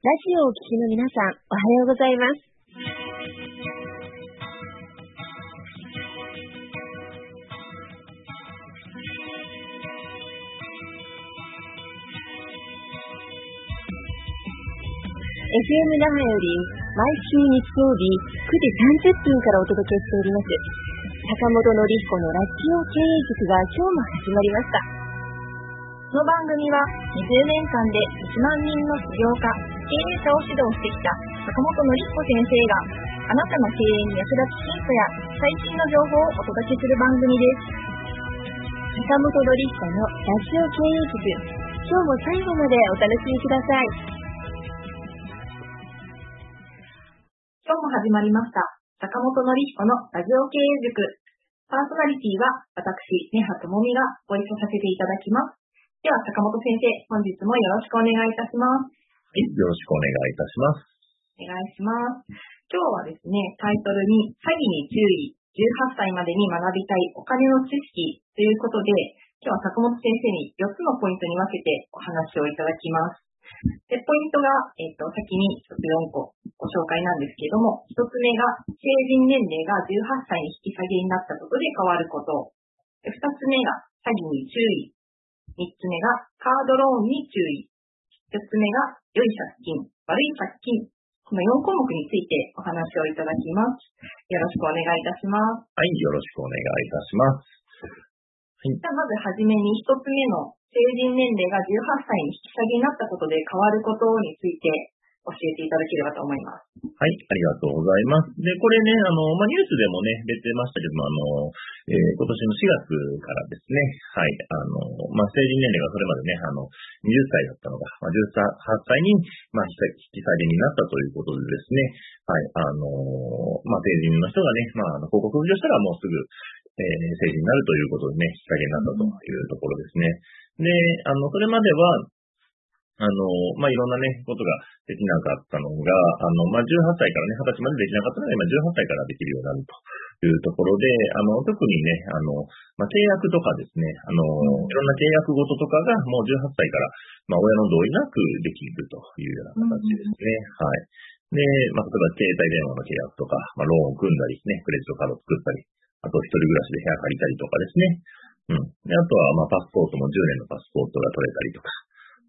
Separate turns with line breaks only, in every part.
ラジオをお聞きの皆さん、おはようございます。FM 那覇より毎週日曜日9時30分からお届けしております坂本のりひこのラジオ経営塾が今日も始まりましたこの番組は20年間で1万人の起業家経営者を指導してきた坂本のりひこ先生があなたの経営に役立つヒントや最新の情報をお届けする番組です坂本のりひこのラジオ経営塾今日も最後までお楽しみください。
今日も始まりました。坂本のりひこのラジオ経営塾。パーソナリティは私、根葉智美がご一緒させていただきます。では、坂本先生、本日もよろしくお願いいたします。
はい、よろしくお願いいたします。
お願いします。今日はですね、タイトルに、詐欺に注意、18歳までに学びたいお金の知識ということで、今日は坂本先生に4つのポイントに分けてお話をいただきます。で、ポイントが、えっ、ー、と、先に1つ4個ご紹介なんですけれども、1つ目が、成人年齢が18歳に引き下げになったことで変わること。2つ目が、詐欺に注意。3つ目が、カードローンに注意。4つ目が、良い借金、悪い借金。この4項目についてお話をいただきます。よろしくお願いいたします。
はい、よろしくお願いいたします。
はい、じゃあまずはじめに1つ目の成人年齢が18歳に引き下げになったことで変わることについて教えていただければと思います。
はい、ありがとうございます。で、これね、あの、まあ、ニュースでもね、出てましたけども、あの、えー、今年の4月からですね、はい、あの、まあ、成人年齢がそれまでね、あの、20歳だったのが、まあ、18歳に、まあ、引き下げになったということでですね、はい、あの、まあ、成人の人がね、まあ、あの、広告業したらもうすぐ、えー、成人になるということでね、引き下げになったというところですね。で、あの、それまでは、あの、まあ、いろんなね、ことができなかったのが、あの、まあ、18歳からね、20歳までできなかったのが、今18歳からできるようになるというところで、あの、特にね、あの、まあ、契約とかですね、あの、いろんな契約ごととかがもう18歳から、まあ、親の同意なくできるというような形ですね。はい。で、まあ、例えば携帯電話の契約とか、まあ、ローンを組んだりね、クレジットカードを作ったり、あと一人暮らしで部屋借りたりとかですね。うん。で、あとは、まあ、パスポートも10年のパスポートが取れたりとか。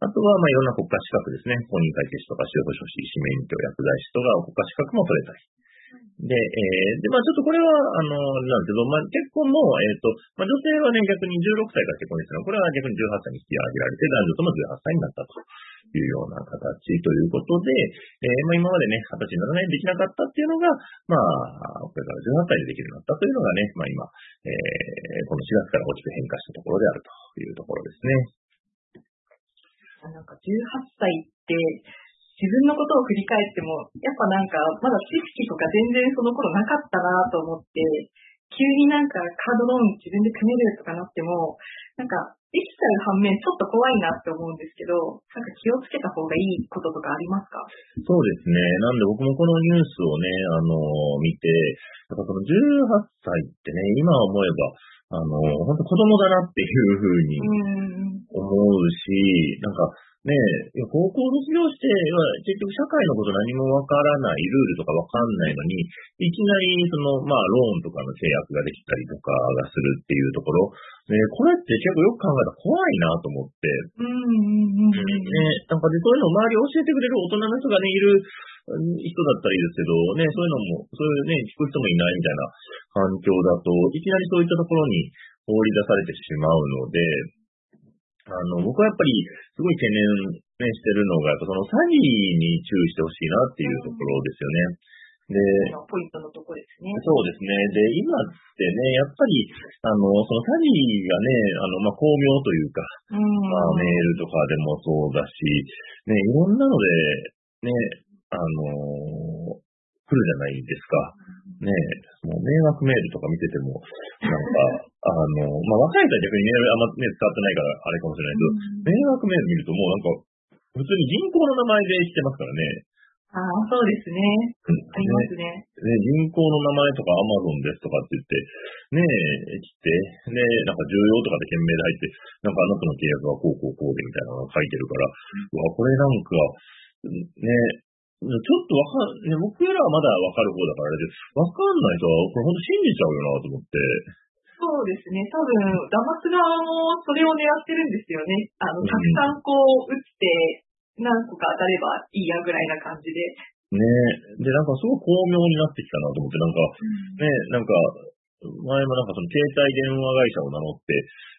あとは、まあ、いろんな国家資格ですね。公認会計士とか、司法書士、市免許、薬剤師とか、国家資格も取れたり。で、えー、で、まあちょっとこれは、あの、なんですけど、まあ結婚も、えっ、ー、と、まあ女性はね、逆に16歳から結婚ですが、これは逆に18歳に引き上げられて、男女とも18歳になったというような形ということで、えー、まあ今までね、20歳にならないでできなかったっていうのが、まあ、これから18歳でできるようになったというのがね、まあ今、えー、この4月から大きく変化したところであるというところです
ね。なんか18歳って、自分のことを振り返っても、やっぱなんか、まだ知識とか全然その頃なかったなと思って、急になんかカードローン自分で組めるとかなっても、なんか、できちゃう反面、ちょっと怖いなって思うんですけど、なんか気をつけた方がいいこととかありますか？
そうですね。なんで僕もこのニュースをね、あの、見て、やっぱその18歳ってね、今思えば、あの、本当子供だなっていうふうに思うし、なんか、ねえ、高校卒業して、結局社会のこと何もわからない、ルールとかわかんないのに、いきなり、その、まあ、ローンとかの契約ができたりとかがするっていうところ、ね、これって結構よく考えたら怖いなと思って。
うんうんうん。ね、
なんかで、そういうのを周り教えてくれる大人の人がね、いる人だったらいいですけど、ね、そういうのも、そういうね、聞く人もいないみたいな環境だと、いきなりそういったところに放り出されてしまうので、あの、僕はやっぱり、すごい懸念、ね、してるのが、その詐欺に注意してほしいなっていうところですよね。で、
ポイントのとこですね。
そうですね。で、今ってね、やっぱり、あの、その詐欺がね、あの、まあ、巧妙というか、
うん、ま
あ、メールとかでもそうだし、ね、いろんなので、ね、あの、来るじゃないですか。ねもう迷惑メールとか見てても、なんか、あの、まあ、若い人は逆にメールあんまね、使ってないからあれかもしれないけど、迷惑メール見るともうなんか、普通に銀行の名前で来てますからね。
ああ、そうですね。ありますね。
ね、銀行の名前とかアマゾンですとかって言って、ねえ、来て、ねなんか重要とかで件名で入って、なんかあなたの契約はこうこうこうでみたいなのが書いてるから、うん、うわ、これなんか、ね、ちょっとわかん、ね、僕らはまだわかる方だからあれで、わかんない人は、これ本当信じちゃうよなと思って。
そうですね。多分、騙す側もそれを狙ってるんですよね。あの、たくさんこう、打って、何個か当たればいいやぐらいな感じで。
ねで、なんかすごい巧妙になってきたなと思って、なんか、ね、なんか、前もなんかその携帯電話会社を名乗って、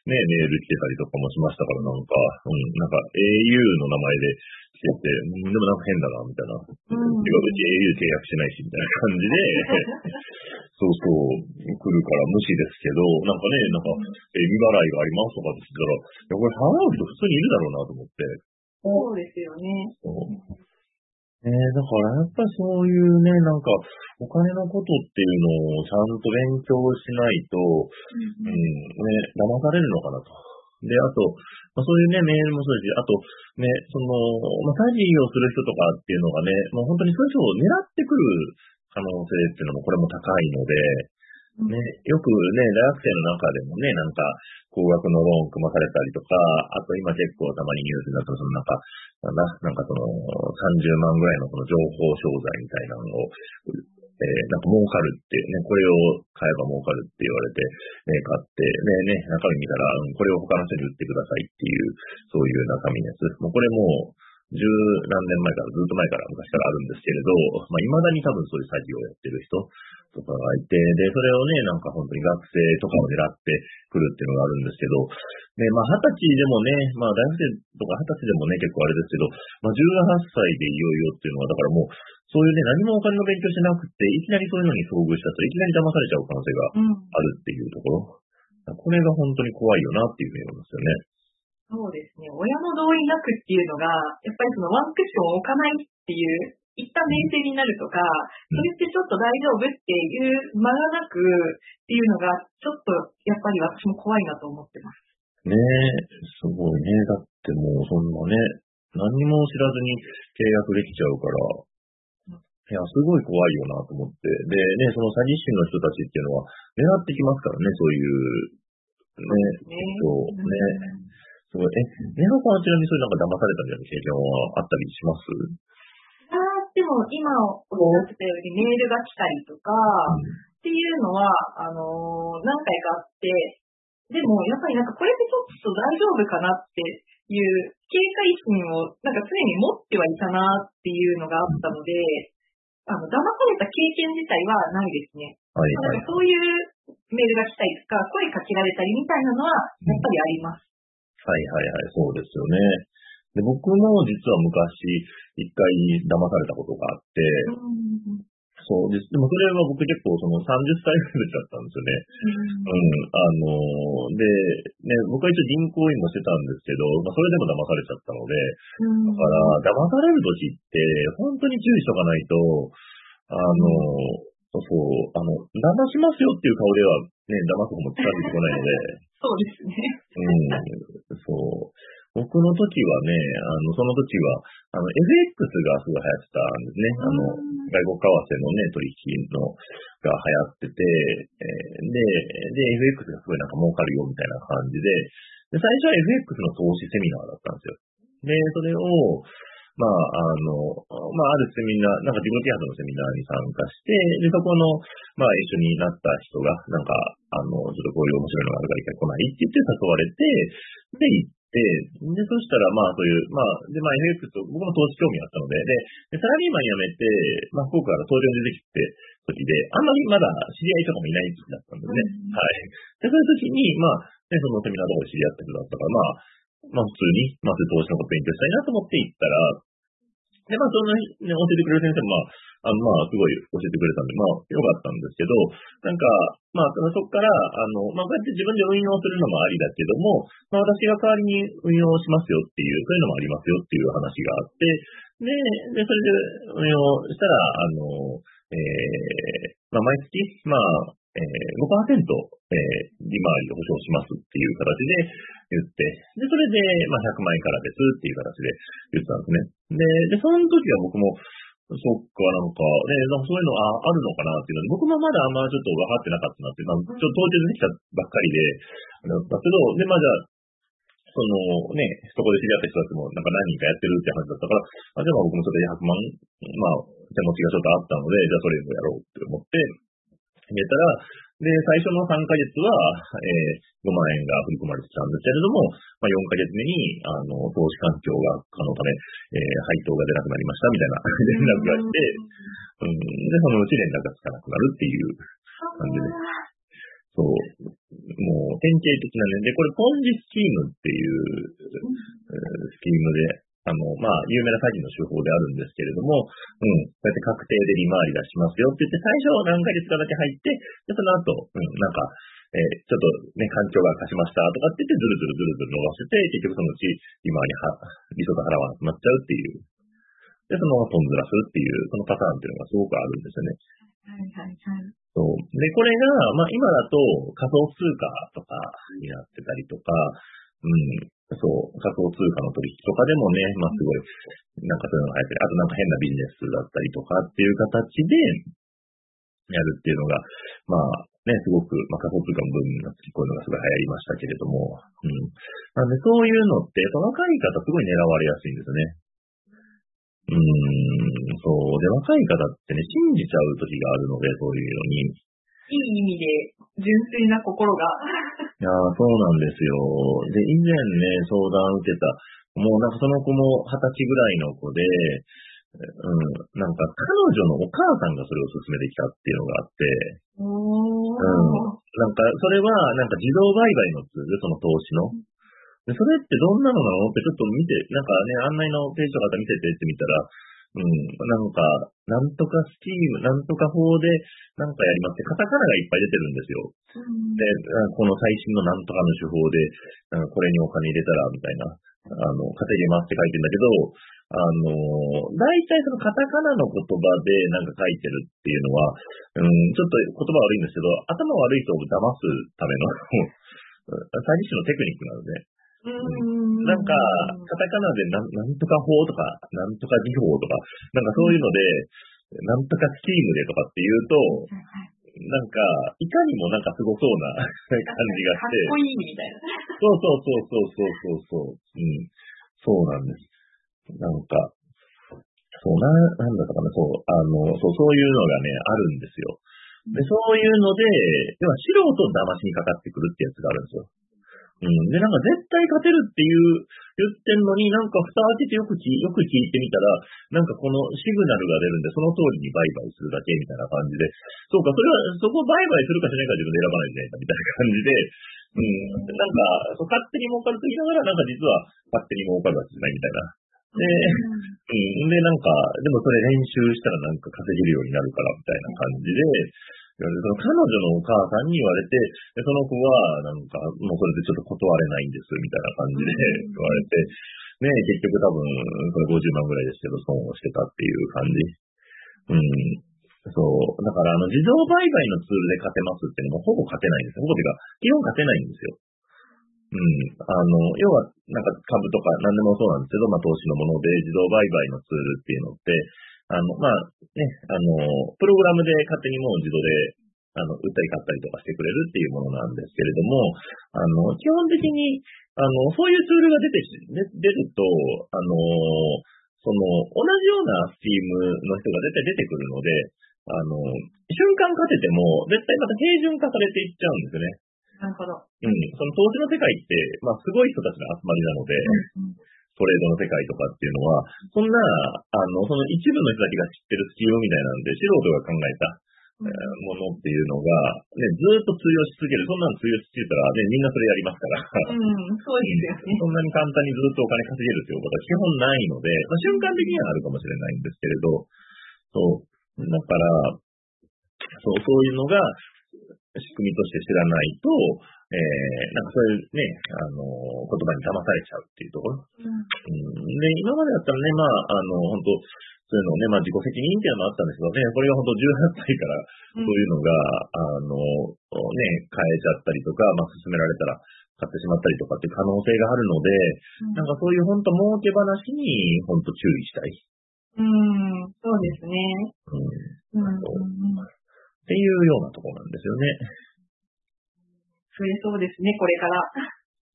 ね、メール来てたりとかもしましたから、なんか、うん、なんか au の名前で来てて、でもなんか変だな、みたいな。うん。てか、うち au 契約しないし、みたいな感じで、そうそう、来るから無視ですけど、なんかね、なんか、え、未払いがありますとかって言ったら、いや、これ払う人普通にいるだろうなと思って。
そうですよね。
そうえー、だからやっぱりそういうね、なんか、お金のことっていうのをちゃんと勉強しないと、うん、うん、ね、騙されるのかなと。で、あと、まあ、そういうね、メールもそうですし、あと、ね、その、まあ、詐欺をする人とかっていうのがね、もう本当にそういう人を狙ってくる可能性っていうのもこれも高いので、ね、よくね、大学生の中でもね、なんか、高額のローン組まされたりとか、あと今結構たまにニュースになったそのなんか、なんだ、なんかその、30万ぐらいのこの情報商材みたいなのを、え、なんか儲かるっていうね、これを買えば儲かるって言われて、ね、買って、ね、ね、中身見たら、うん、これを他の人に売ってくださいっていう、そういう中身のやつ。もうこれもう十何年前から、ずっと前から昔からあるんですけれど、まあ、未だに多分そういう詐欺をやってる人とかがいて、で、それをね、なんか本当に学生とかを狙ってくるっていうのがあるんですけど、で、まあ、二十歳でもね、まあ、大学生とか二十歳でもね、結構あれですけど、まあ、18歳でいよいよっていうのは、だからもう、そういうね、何もお金の勉強してなくて、いきなりそういうのに遭遇したと、いきなり騙されちゃう可能性があるっていうところ。うん、これが本当に怖いよなっていうふうに思いますよね。
そうですね。親の同意なくっていうのが、やっぱりそのワンクッションを置かないっていう、一旦冷静になるとか、それってちょっと大丈夫っていう間がなくっていうのが、ちょっとやっぱり私も怖いなと思ってます。
ねえ、すごいね。だってもうそんなね、何も知らずに契約できちゃうから、いや、すごい怖いよなと思って。でね、その詐欺師の人たちっていうのは狙ってきますからね、そういう、ね、ね、ね、すごい。え、ネハさんはちなみにそういうなんか騙されたみたいな経験はあったりします？
あでも今おっしゃってたようにメールが来たりとか、っていうのは、あのー、何回かあって、でもやっぱりなんかこれってちょっと大丈夫かなっていう警戒心をなんか常に持ってはいたなっていうのがあったので、あの、騙された経験自体はないですね。はい、はい、そういうメールが来たりとか、声かけられたりみたいなのは、やっぱりあります。
はいはいはい、そうですよね。で僕も実は昔、一回騙されたことがあって、そうです。でもそれは僕結構その30歳ぐらいだったんですよね。うん。あのー、で、ね、僕は一応銀行員もしてたんですけど、まあそれでも騙されちゃったので、だから騙される時って本当に注意しとかないと、あのー、そう、あの、騙しますよっていう顔ではね、騙す方も近づいてこないので、
そうですね。
うん、そう。僕の時はね、あの、その時は、あの、FX がすごい流行ってたんですね。あの、外国為替のね、取引の、が流行ってて、えー、で、で、FX がすごいなんか儲かるよみたいな感じで、で最初は FX の投資セミナーだったんですよ。で、それを、まあ、あの、まあ、あるセミナー、なんか自分啓発のセミナーに参加して、で、そこの、まあ、一緒になった人が、なんか、あの、ちょっとこういう面白いのがあるから一回来ないって言って誘われて、で、行って、で、そしたら、まあ、そういう、まあ、で、まあ、FX と、僕も投資興味あったので、で、でサラリーマン辞めて、まあ、福岡から東京に出てきて、時で、あんまりまだ知り合いとかもいない時だったんですね。うん、はい。で、そういう時に、まあ、ね、そのセミナーとかで知り合った人だったから、まあ、まあ普通に、まず投資のこと勉強したいなと思って行ったら、で、まあその、ね、教えてくれる先生も、まあ、あの、まあすごい教えてくれたんで、まあ良かったんですけど、なんか、まあそこから、あの、まあこうやって自分で運用するのもありだけども、まあ私が代わりに運用しますよっていう、そういうのもありますよっていう話があって、で、で、それで運用したら、あの、えー、まあ毎月、まあ、えー、5%、えー、利回りを保証しますっていう形で言って、で、それで、まあ、100万円からですっていう形で言ってたんですね。で、で、その時は僕も、そっか、なんか、ね、なんかそういうのああるのかなっていうので、僕もまだあんまちょっと分かってなかったなっていう、まあ、ちょっと当日できたばっかりで、だけど、で、まあじゃあ、そのね、そこで知り合った人たちもなんか何人かやってるって話だったから、あ、じゃあ僕もちょっと100万、まあ、手持ちがちょっとあったので、じゃあそれをやろうって思って、決めたら、で、最初の3ヶ月は、えー、5万円が振り込まれてたんですけれども、まあ、4ヶ月目に、あの、投資環境が可能ため、えー、配当が出なくなりましたみたいな連絡が来て、うん、で、そのうち連絡がつかなくなるっていう感じです。そう。もう、典型的なね。で、これ、ポンジスキームっていう、スキームで、あの、まあ、有名な詐欺の手法であるんですけれども、うん、こうやって確定で利回りがしますよって言って、最初何ヶ月かだけ入って、で、その後、うん、なんか、えー、ちょっとね、環境が貸しましたとかって言って、ずるずるずるずる伸ばしてて、結局そのうち利回りは、利息払わなくなっちゃうっていう。で、そのままトンずらすっていう、そのパターンっていうのがすごくあるんですよね。
はいはいはい。
そう。で、これが、まあ今だと仮想通貨とかになってたりとか、うん、そう、仮想通貨の取引とかでもね、まあすごい、なんかそういうのが流行ってる。あとなんか変なビジネスだったりとかっていう形で、やるっていうのが、まあね、すごく、まあ仮想通貨の部分になってこういうのがすごい流行りましたけれども、うん。なんでそういうのって、その若い方すごい狙われやすいんですね。うん、そう。で、若い方ってね、信じちゃう時があるので、そういうのに。
いい意味で、純粋な心が。
いやそうなんですよ。で、以前ね、相談受けた、もうなんかその子も二十歳ぐらいの子で、うん、なんか彼女のお母さんがそれを勧めてきたっていうのがあって、うん、なんかそれはなんか自動売買のツール、その投資の。でそれってどんなのなのってちょっと見て、なんかね、案内のページとか見ててって見たら、うん、なんか、なんとかスキーム、なんとか法で、なんかやりますって、カタカナがいっぱい出てるんですよ。うん、で、この最新のなんとかの手法で、なんかこれにお金入れたら、みたいな、あの、稼げますって書いてるんだけど、あの、大体そのカタカナの言葉でなんか書いてるっていうのは、うん、ちょっと言葉悪いんですけど、頭悪い人を騙すための 詐欺師のテクニックなので、なんか、カタカナでなんなんとか法とか、なんとか技法とか、なんかそういうので、なんとかスキームでとかって言うと、なんか、いかにもなんかすごそうな感じがして。
かっこいいみたいな。
そうそうそうそうそうそう。うん。そうなんです。なんか、そうな、なんだったかな、そう、あの、そう、そういうのがね、あるんですよ。で、そういうので、では素人騙しにかかってくるってやつがあるんですよ。うん。で、なんか絶対勝てるっていう、言ってんのに、なんか蓋開けてよく聞よく聞いてみたら、なんかこのシグナルが出るんで、その通りに売買するだけみたいな感じで、そうか、それは、そこ売買するかしないか自分で選ばないといけないかみたいな感じで、うん。なんか、そう勝手に儲かると言いながら、なんか実は勝手に儲かるわけじゃないみたいな。で、うん、で、なんか、でもそれ練習したらなんか稼げるようになるからみたいな感じで、その彼女のお母さんに言われて、でその子は、なんか、もうそれでちょっと断れないんです、みたいな感じで言われて、ね、結局多分、これ50万ぐらいですけど、損をしてたっていう感じ。うん。そう。だから、あの、自動売買のツールで勝てますっていうのもほぼ勝てないんですよ。ほぼてか、基本勝てないんですよ。うん。あの、要は、なんか株とか何でもそうなんですけど、まあ投資のもので自動売買のツールっていうのって、あの、まあ、ね、あの、プログラムで勝手にもう自動で、あの、売ったり買ったりとかしてくれるっていうものなんですけれども、あの、基本的に、あの、そういうツールが出て、出ると、あの、その、同じようなスキームの人が絶対出てくるので、あの、瞬間勝てても、絶対また平準化されていっちゃうんですよ
ね。なるほど。
うん。その投資の世界って、まあ、すごい人たちの集まりなので、うんうんトレードの世界とかっていうのは、そんな、あの、その一部の人だけが知ってるスキルみたいなんで、素人が考えた、ものっていうのが、ね、ずっと通用し続ける。そんなの通用し続けたら、ね、みんなそれやりますから。
うん、そうですよね。
そんなに簡単にずっとお金稼げるっていうことは基本ないので、まあ、瞬間的にはあるかもしれないんですけれど、そう。だから、そう、そういうのが、仕組みとして知らないと、えー、なんかそういうね、あの、言葉に騙されちゃうっていうところ。うん、うん、で、今までだったらね、まあ、あの、本当そういうのね、まあ自己責任っていうのもあったんですけどね、これが本当18歳からそういうのが、うん、あの、ね、変えちゃったりとか、まあ進められたら買ってしまったりとかっていう可能性があるので、うん、なんかそういう本当儲け話に本当注意したい。
うん、そうですね。
うん。うん、っていうようなところなんですよね。
増えそうですね、これから。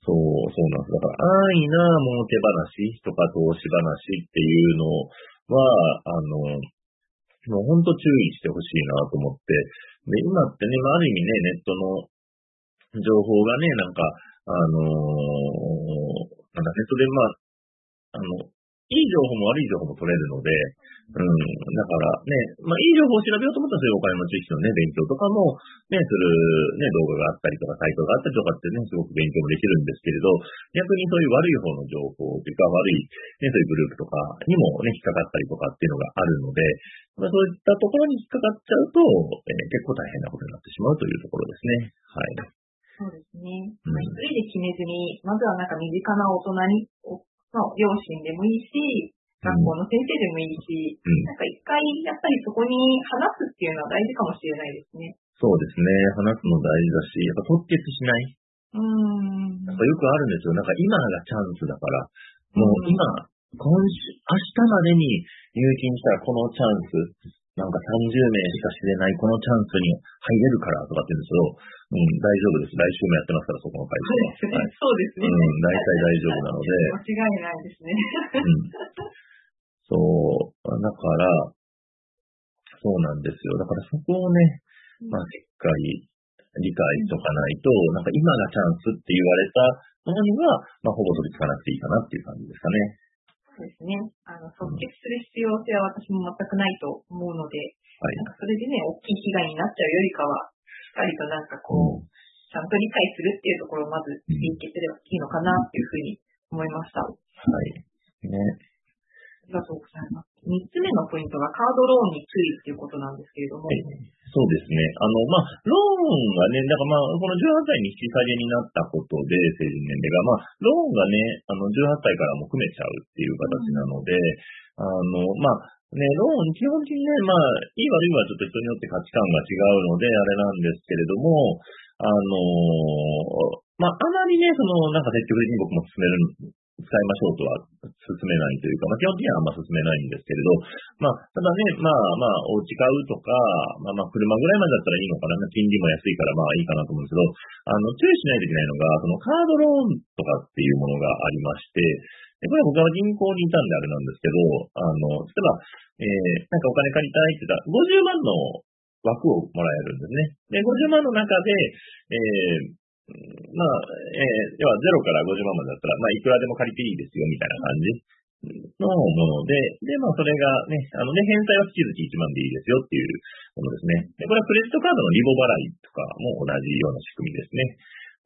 そう、そうなんです。だから、安易な儲け話とか投資話っていうのは、あの、もう本当注意してほしいなと思って。で、今ってね、まあ、ある意味ね、ネットの情報がね、なんか、あのー、なんだ、ネットでまあ、あの、いい情報も悪い情報も取れるので、うん、だからね、まあ、いい情報を調べようと思ったらそういうお金の知識のね、勉強とかもね、するね、動画があったりとか、サイトがあったりとかってね、すごく勉強もできるんですけれど、逆にそういう悪い方の情報というか、悪い、ね、そういうグループとかにもね、引っかかったりとかっていうのがあるので、まあ、そういったところに引っかかっちゃうと、えー、結構大変なことになってしまうというところですね。
はい。そうですね。まあ、一人で決めずに、まずはなんか身近な大人に、まあ、両親でもいいし、学校の先生でもいいし、うん、なんか一回やっぱりそこに話すっていうのは大事かもしれないですね。
そうですね。話すの大事だし、やっぱ即決しない。
うん。
なんかよくあるんですよ。なんか今がチャンスだから、もう今、今週、明日までに入金したらこのチャンス、なんか30名しか知れないこのチャンスに入れるからとかって言うんですけど、うん、大丈夫です。来週もやってますから、そこの会
社は。はい、そうですね。う
ん、大体大丈夫なので。
間違いないですね。
うんそう、だから、そうなんですよ。だからそこをね、まあ、しっかり理解しとかないと、なんか今がチャンスって言われたものには、まあ、ほぼ取り付かなくていいかなっていう感じですか
ね。そうですね。あの、即決する必要性は私も全くないと思うので、はい、なんかそれでね、大きい被害になっちゃうよりかは、しっかりとなんかこう、うん、ちゃんと理解するっていうところをまずしていけてればいいのかなっていうふうに思いました。は
い。ね。
りがとうございます。3つ目のポイントがカードローンに注意ということなんですけれども。はい、
そうですね。あの、まあ、ローンがね、だからまあ、この18歳に引き下げになったことで、成人年齢が、まあ、ローンがね、あの、18歳からも組めちゃうっていう形なので、うん、あの、まあ、ね、ローン、基本的にね、まあ、いい悪いはちょっと人によって価値観が違うので、あれなんですけれども、あのまあ、あまりね、その、なんか積極的に僕も進める使いましょうとは進めないというか、まあ、基本的にはあんま進めないんですけれど、まあ、ただね、まあまあ、お家買うとか、まあまあ、車ぐらいまでだったらいいのかな、金利も安いからまあいいかなと思うんですけど、あの、注意しないといけないのが、そのカードローンとかっていうものがありまして、でこれは僕は銀行にいたんであれなんですけど、あの、例えば、えー、なんかお金借りたいって言ったら、50万の枠をもらえるんですね。で、50万の中で、えー、まあ、えー、要は0から50万までだったら、まあ、いくらでも借りていいですよ、みたいな感じのもので、で、まあ、それがね、あのね、返済は月々1万でいいですよっていうものですね。で、これはクレジットカードのリボ払いとかも同じような仕組みですね。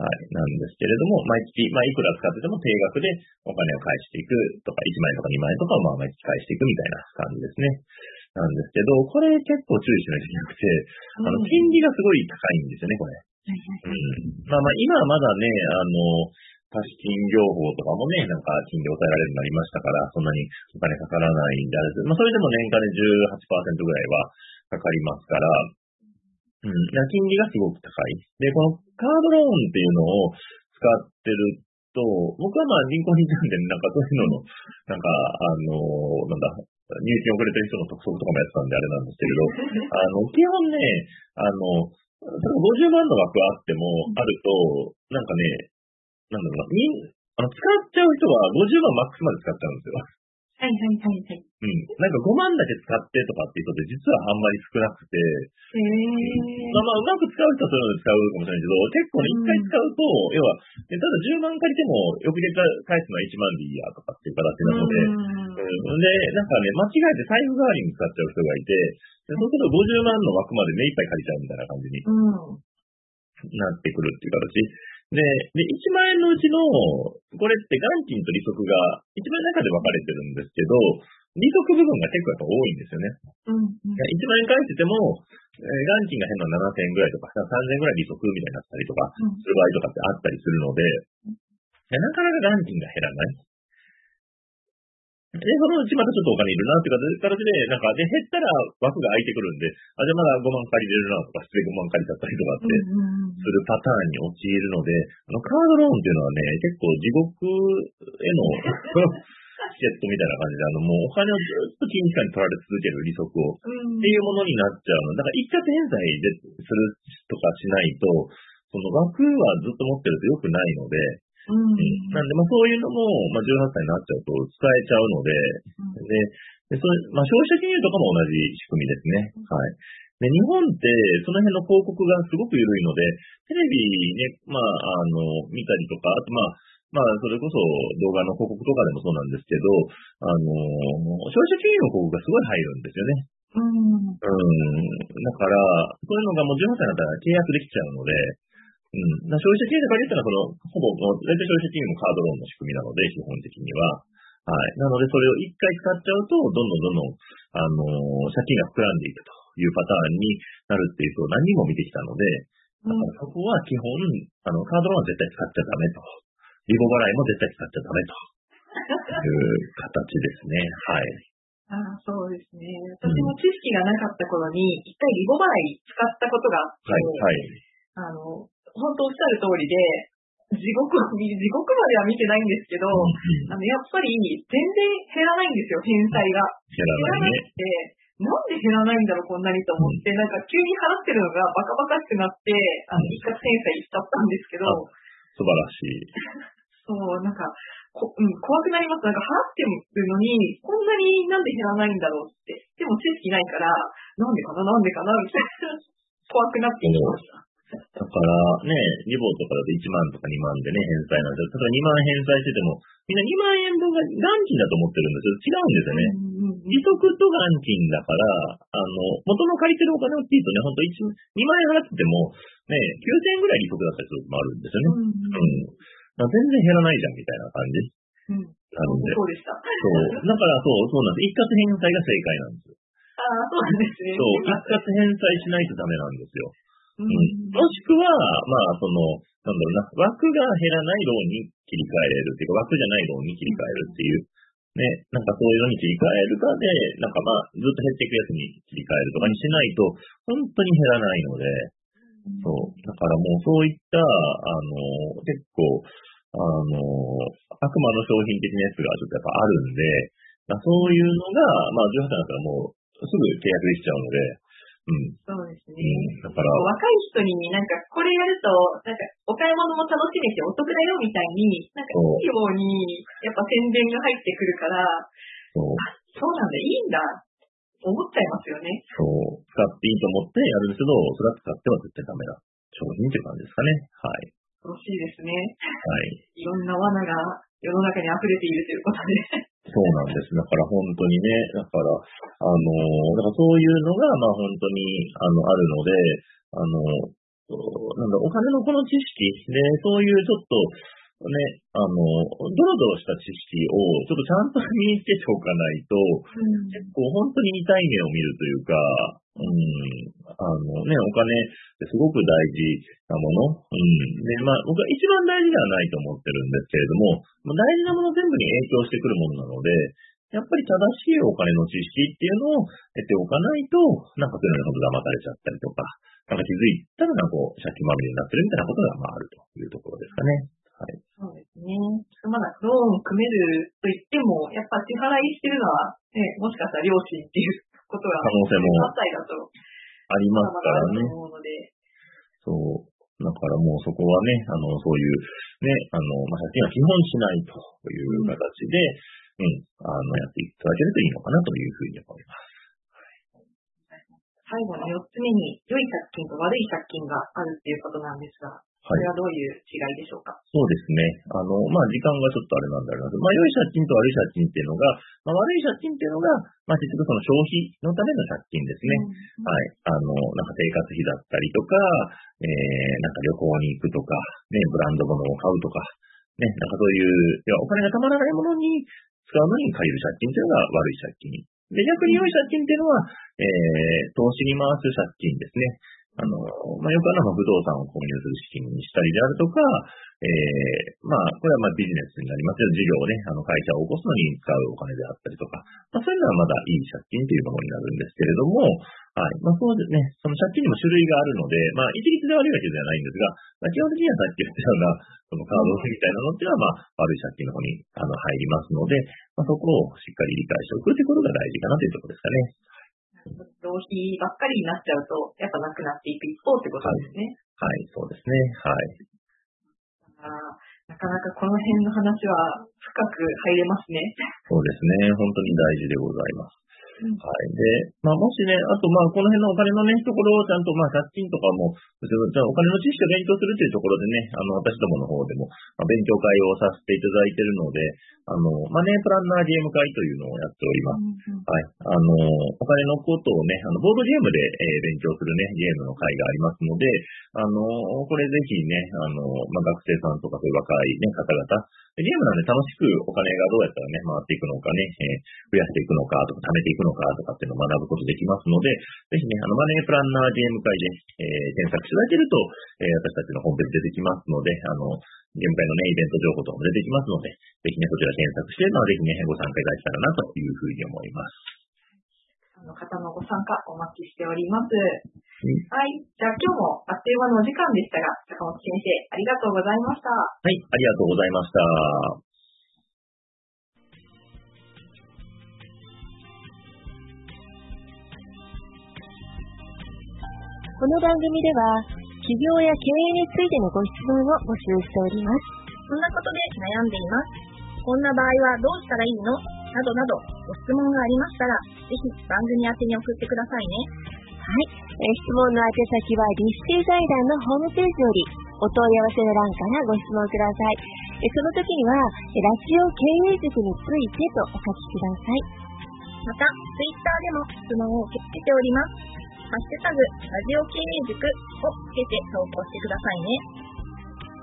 はい、なんですけれども、毎月、まあ、いくら使ってても定額でお金を返していくとか、1万円とか2万円とかをまあ毎月返していくみたいな感じですね。なんですけど、これ結構注意しないといけなくて、あの、金利がすごい高いんですよね、これ。うん、まあまあ、今はまだね、あの、貸金業法とかもね、なんか金利抑えられるようになりましたから、そんなにお金かからないんであれです。まあそれでも年間で18%ぐらいはかかりますから、うん、金利がすごく高い。で、このカードローンっていうのを使ってると、僕はまあ銀行にいたんで、なんかそういうのの、なんか、あの、なんだ、入金遅れてる人の督促とかもやってたんであれなんですけれど、あの、基本ね、あの、50万の枠あっても、あると、なんかね、なんだろうな、みん、あの、使っちゃう人は50万マックスまで使っちゃうんですよ。
はいはいはいはい。う
ん。なんか5万だけ使ってとかっていう人って実はあんまり少なくて。
へ
ー。まあまあ、うまく使う人はそういうので使うかもしれないけど、結構ね、一回使うと、うん、要は、ただ10万借りても、翌月返すのは1万でいいやとかっていう形なので、うん、で、なんかね、間違えて財布代わりに使っちゃう人がいて、そうすると50万の枠まで目いっぱい借りちゃうみたいな感じになってくるっていう形。で、で、1万円のうちの、これって元金と利息が1万円の中で分かれてるんですけど、利息部分が結構やっぱ多いんですよね。
うんうん、1
万円返してても、えー、元金が変な7000円ぐらいとか、3000円ぐらい利息みたいになったりとかする場合とかってあったりするので、なかなか元金が減らない。で、そのうちまたちょっとお金いるなって形で、なんか、で、減ったら枠が空いてくるんで、あ、じゃあまだ5万借りれるなとか、失礼5万借りちゃったりとかって、するパターンに陥るので、あの、カードローンっていうのはね、結構地獄への チケットみたいな感じで、あの、もうお金をずっと金期間に取られ続ける利息を、っていうものになっちゃうの。だから一括返済でするとかしないと、その枠はずっと持ってると良くないので、
うん。
なんで、まあそういうのも、まあ18歳になっちゃうと使えちゃうので、で、でそういうまあ消費者金融とかも同じ仕組みですね。はい。で、日本ってその辺の広告がすごく緩いので、テレビね、まあ、あの、見たりとか、あとまあ、まあ、それこそ動画の広告とかでもそうなんですけど、あの、消費者金融の広告がすごい入るんですよね。
うん。
うん。だから、そういうのがもう18歳になったら契約できちゃうので、うん。消費者金融とか言ったら、その、ほぼ、もう大体消費者金融もカードローンの仕組みなので、基本的には。はい。なので、それを一回使っちゃうと、どんどんどんどん、あの借金が膨らんでいくというパターンになるっていう人を何人も見てきたので、だからそこは基本、あの、カードローンは絶対使っちゃダメと。リボ払いも絶対使っちゃダメという形ですね。はい。
ああ、そうですね。私も知識がなかった頃に、一回リボ払い使ったことがあって、
はい、はい。
あの、本当おっしゃる通りで、地獄、地獄までは見てないんですけど、あの、やっぱり全然減らないんですよ、返済が。
減らないね。
なんで減らないんだろう、こんなにと思って、なんか急に払ってるのがバカバカしくなって、あの、一括返済しちゃったんですけど、
素晴らしい。
そう、なんか、こうん、怖くなります。なんか払ってるのに、こんなになんで減らないんだろうって。でも知識ないから、なんでかな、なんでかな、みたいな。怖くなってきました。
だからね、リボとかだと1万とか2万でね、返済なんですよ。例えば2万返済してても、みんな2万円分が元金だと思ってるんですよ。違うんですよね。利息と元金だから、あの、元の借りてるお金を聞いとね、ほんと2万円払ってても、ね、9000円ぐらい利息だったりすることもあるんですよね。うん。うん、全然減らないじゃん、みたいな感じ。
うん。なので。そうでした。
そう。だからそう、そうなんです。一括返済が正解なんですよ。
ああ、そうなんですね。
そう、一括返済しないとダメなんですよ。うん、もしくは、まあ、その、なんだろうな、枠が減らないローンに切り替えれるっていうか、枠じゃないローンに切り替えるっていう、ね、なんかそういうのに切り替えるかで、なんかまあ、ずっと減っていくやつに切り替えるとかにしないと、本当に減らないので、そう。だからもうそういった、あの、結構、あの、悪魔の商品的なやつがちょっとやっぱあるんで、そういうのが、まあ18歳だったらもうすぐ契約できちゃうので、うん。
そうですね。
うん、だから。
若い人になんかこれやると、なんかお買い物も楽しめてお得だよみたいに、なんかいいようにやっぱ宣伝が入ってくるから、
そう。
そうなんだ、いいんだ、思っちゃいますよね。
そう。使っていいと思ってやるんですけど、それは使っては絶対ダメだ。商品っていう感じですかね。はい。
恐ろしいですね。
はい。
いろんな罠が世の中に溢れているということで。
そうなんです。だから本当にね、だから、あの、だからそういうのが、まあ本当に、あの、あるので、あの、なんだ、お金のこの知識で、そういうちょっと、ね、あの、ドロドロした知識を、ちょっとちゃんと身につけておかないと、
うん、
結構本当に痛い目を見るというか、うん、あのね、お金ってすごく大事なもの。うん。で、まあ、僕は一番大事ではないと思ってるんですけれども、大事なもの全部に影響してくるものなので、やっぱり正しいお金の知識っていうのを得ておかないと、なんかそういうのに騙されちゃったりとか、なんか気づいたらなんかこう、借金まみれになってるみたいなことが、まあ、あるというところですかね。はい。
そうですね。まだローン組めると言っても、やっぱ支払いしてるのは、ね、もしかしたら両親っていうことが、
可能性も
18歳だと
ありますからね。そう。だからもうそこはね、あの、そういう、ね、あの、まあ、借金は基本しないという形で、うん、あの、やっていただけるといいのかなというふうに思います。
最後の4つ目に、良い借金と悪い借金があるっていうことなんですが、これはどういう違いでしょうか、
そうですね。あの、まあ、時間がちょっとあれなんだろうな。まあ、良い借金と悪い借金っていうのが、まあ、悪い借金っていうのが、まあ、結局その消費のための借金ですね。
うん
はい。あの、なんか生活費だったりとか、えー、なんか旅行に行くとか、ね、ブランド物を買うとか、ね、なんかそういう、いやお金がたまらないものに使うのに借りる借金というのが悪い借金。で、逆に良い借金っていうのは、えー、投資に回す借金ですね。あの、まあ、よくあの不動産を購入する資金にしたりであるとか、ええまあ、これはまあビジネスになりますよ。事業をね、あの会社を起こすのに使うお金であったりとか、まあ、そういうのはまだいい借金というものになるんですけれども、はい。まあ、そうですね。その借金にも種類があるので、まあ、一律で悪いわけではないんですが、まあ、基本的にはさっき言ったような、そのカードみたいなのっていうのは、まあ、悪い借金の方にあの入りますので、まあ、そこをしっかり理解しておくということが大事かなというところですかね。
浪費ばっかりになっちゃうと、やっぱなくなっていく一方ってことですね。
はい、そうですね。はい。
あなかなかこの辺の話は深く入れますね。
そうですね。本当に大事でございます。
うん
はい。で、まあ、もしね、あと、まあ、この辺のお金のね、ところをちゃんと、まあ、借金とかも、じゃあお金の知識を勉強するというところでね、あの、私どもの方でも、まあ、勉強会をさせていただいているので、あの、マネープランナーゲーム会というのをやっております。はい。あの、お金のことをね、あの、ボードゲームで、えー勉強するね、ゲームの会がありますので、あの、これぜひね、あの、まあ、学生さんとかそういう若いね、方々、でゲームなんで楽しくお金がどうやったらね、回っていくのかね、えー増やしていくのかとか、貯めていくのかとかっていうのを学ぶことできますので、ぜひね、あの、マネープランナーゲーム会で、えー検索していただけると、えー私たちのホームページ出てきますので、あの、ゲーム会のね、イベント情報とかも出てきますので、ぜひね、そちら検索して、まあ、ぜひね、ご参加いただけたらなというふうに思います。
あの方のご参加お待ちしております。はい。じゃあ今日もあっという間のお時間でしたが、坂本先生、ありがとうございました。
はい、ありがとうございました。
この番組では、起業や経営についてのご質問を募集しております。
そんなことで悩んでいます。こんな場合はどうしたらいいの？などなど、ご質問がありましたら、ぜひ番組宛てに送ってくださいね。
はい。えー質問の宛先は、立志財団のホームページより、お問い合わせの欄からご質問ください。えーその時には、えーラジオ経営塾についてとお書きください。
また、ツイッターでも質問を受け付けております。ハッシュタグ、ラジオ経営塾をつけて投稿してくださいね。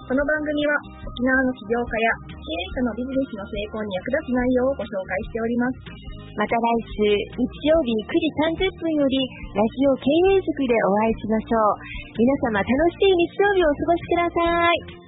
この番組は、沖縄の起業家や経営者のビジネスの成功に役立つ内容をご紹介しております。
また来週、日曜日9時30分より、ラジオ経営塾でお会いしましょう。皆様楽しい日曜日をお過ごしください。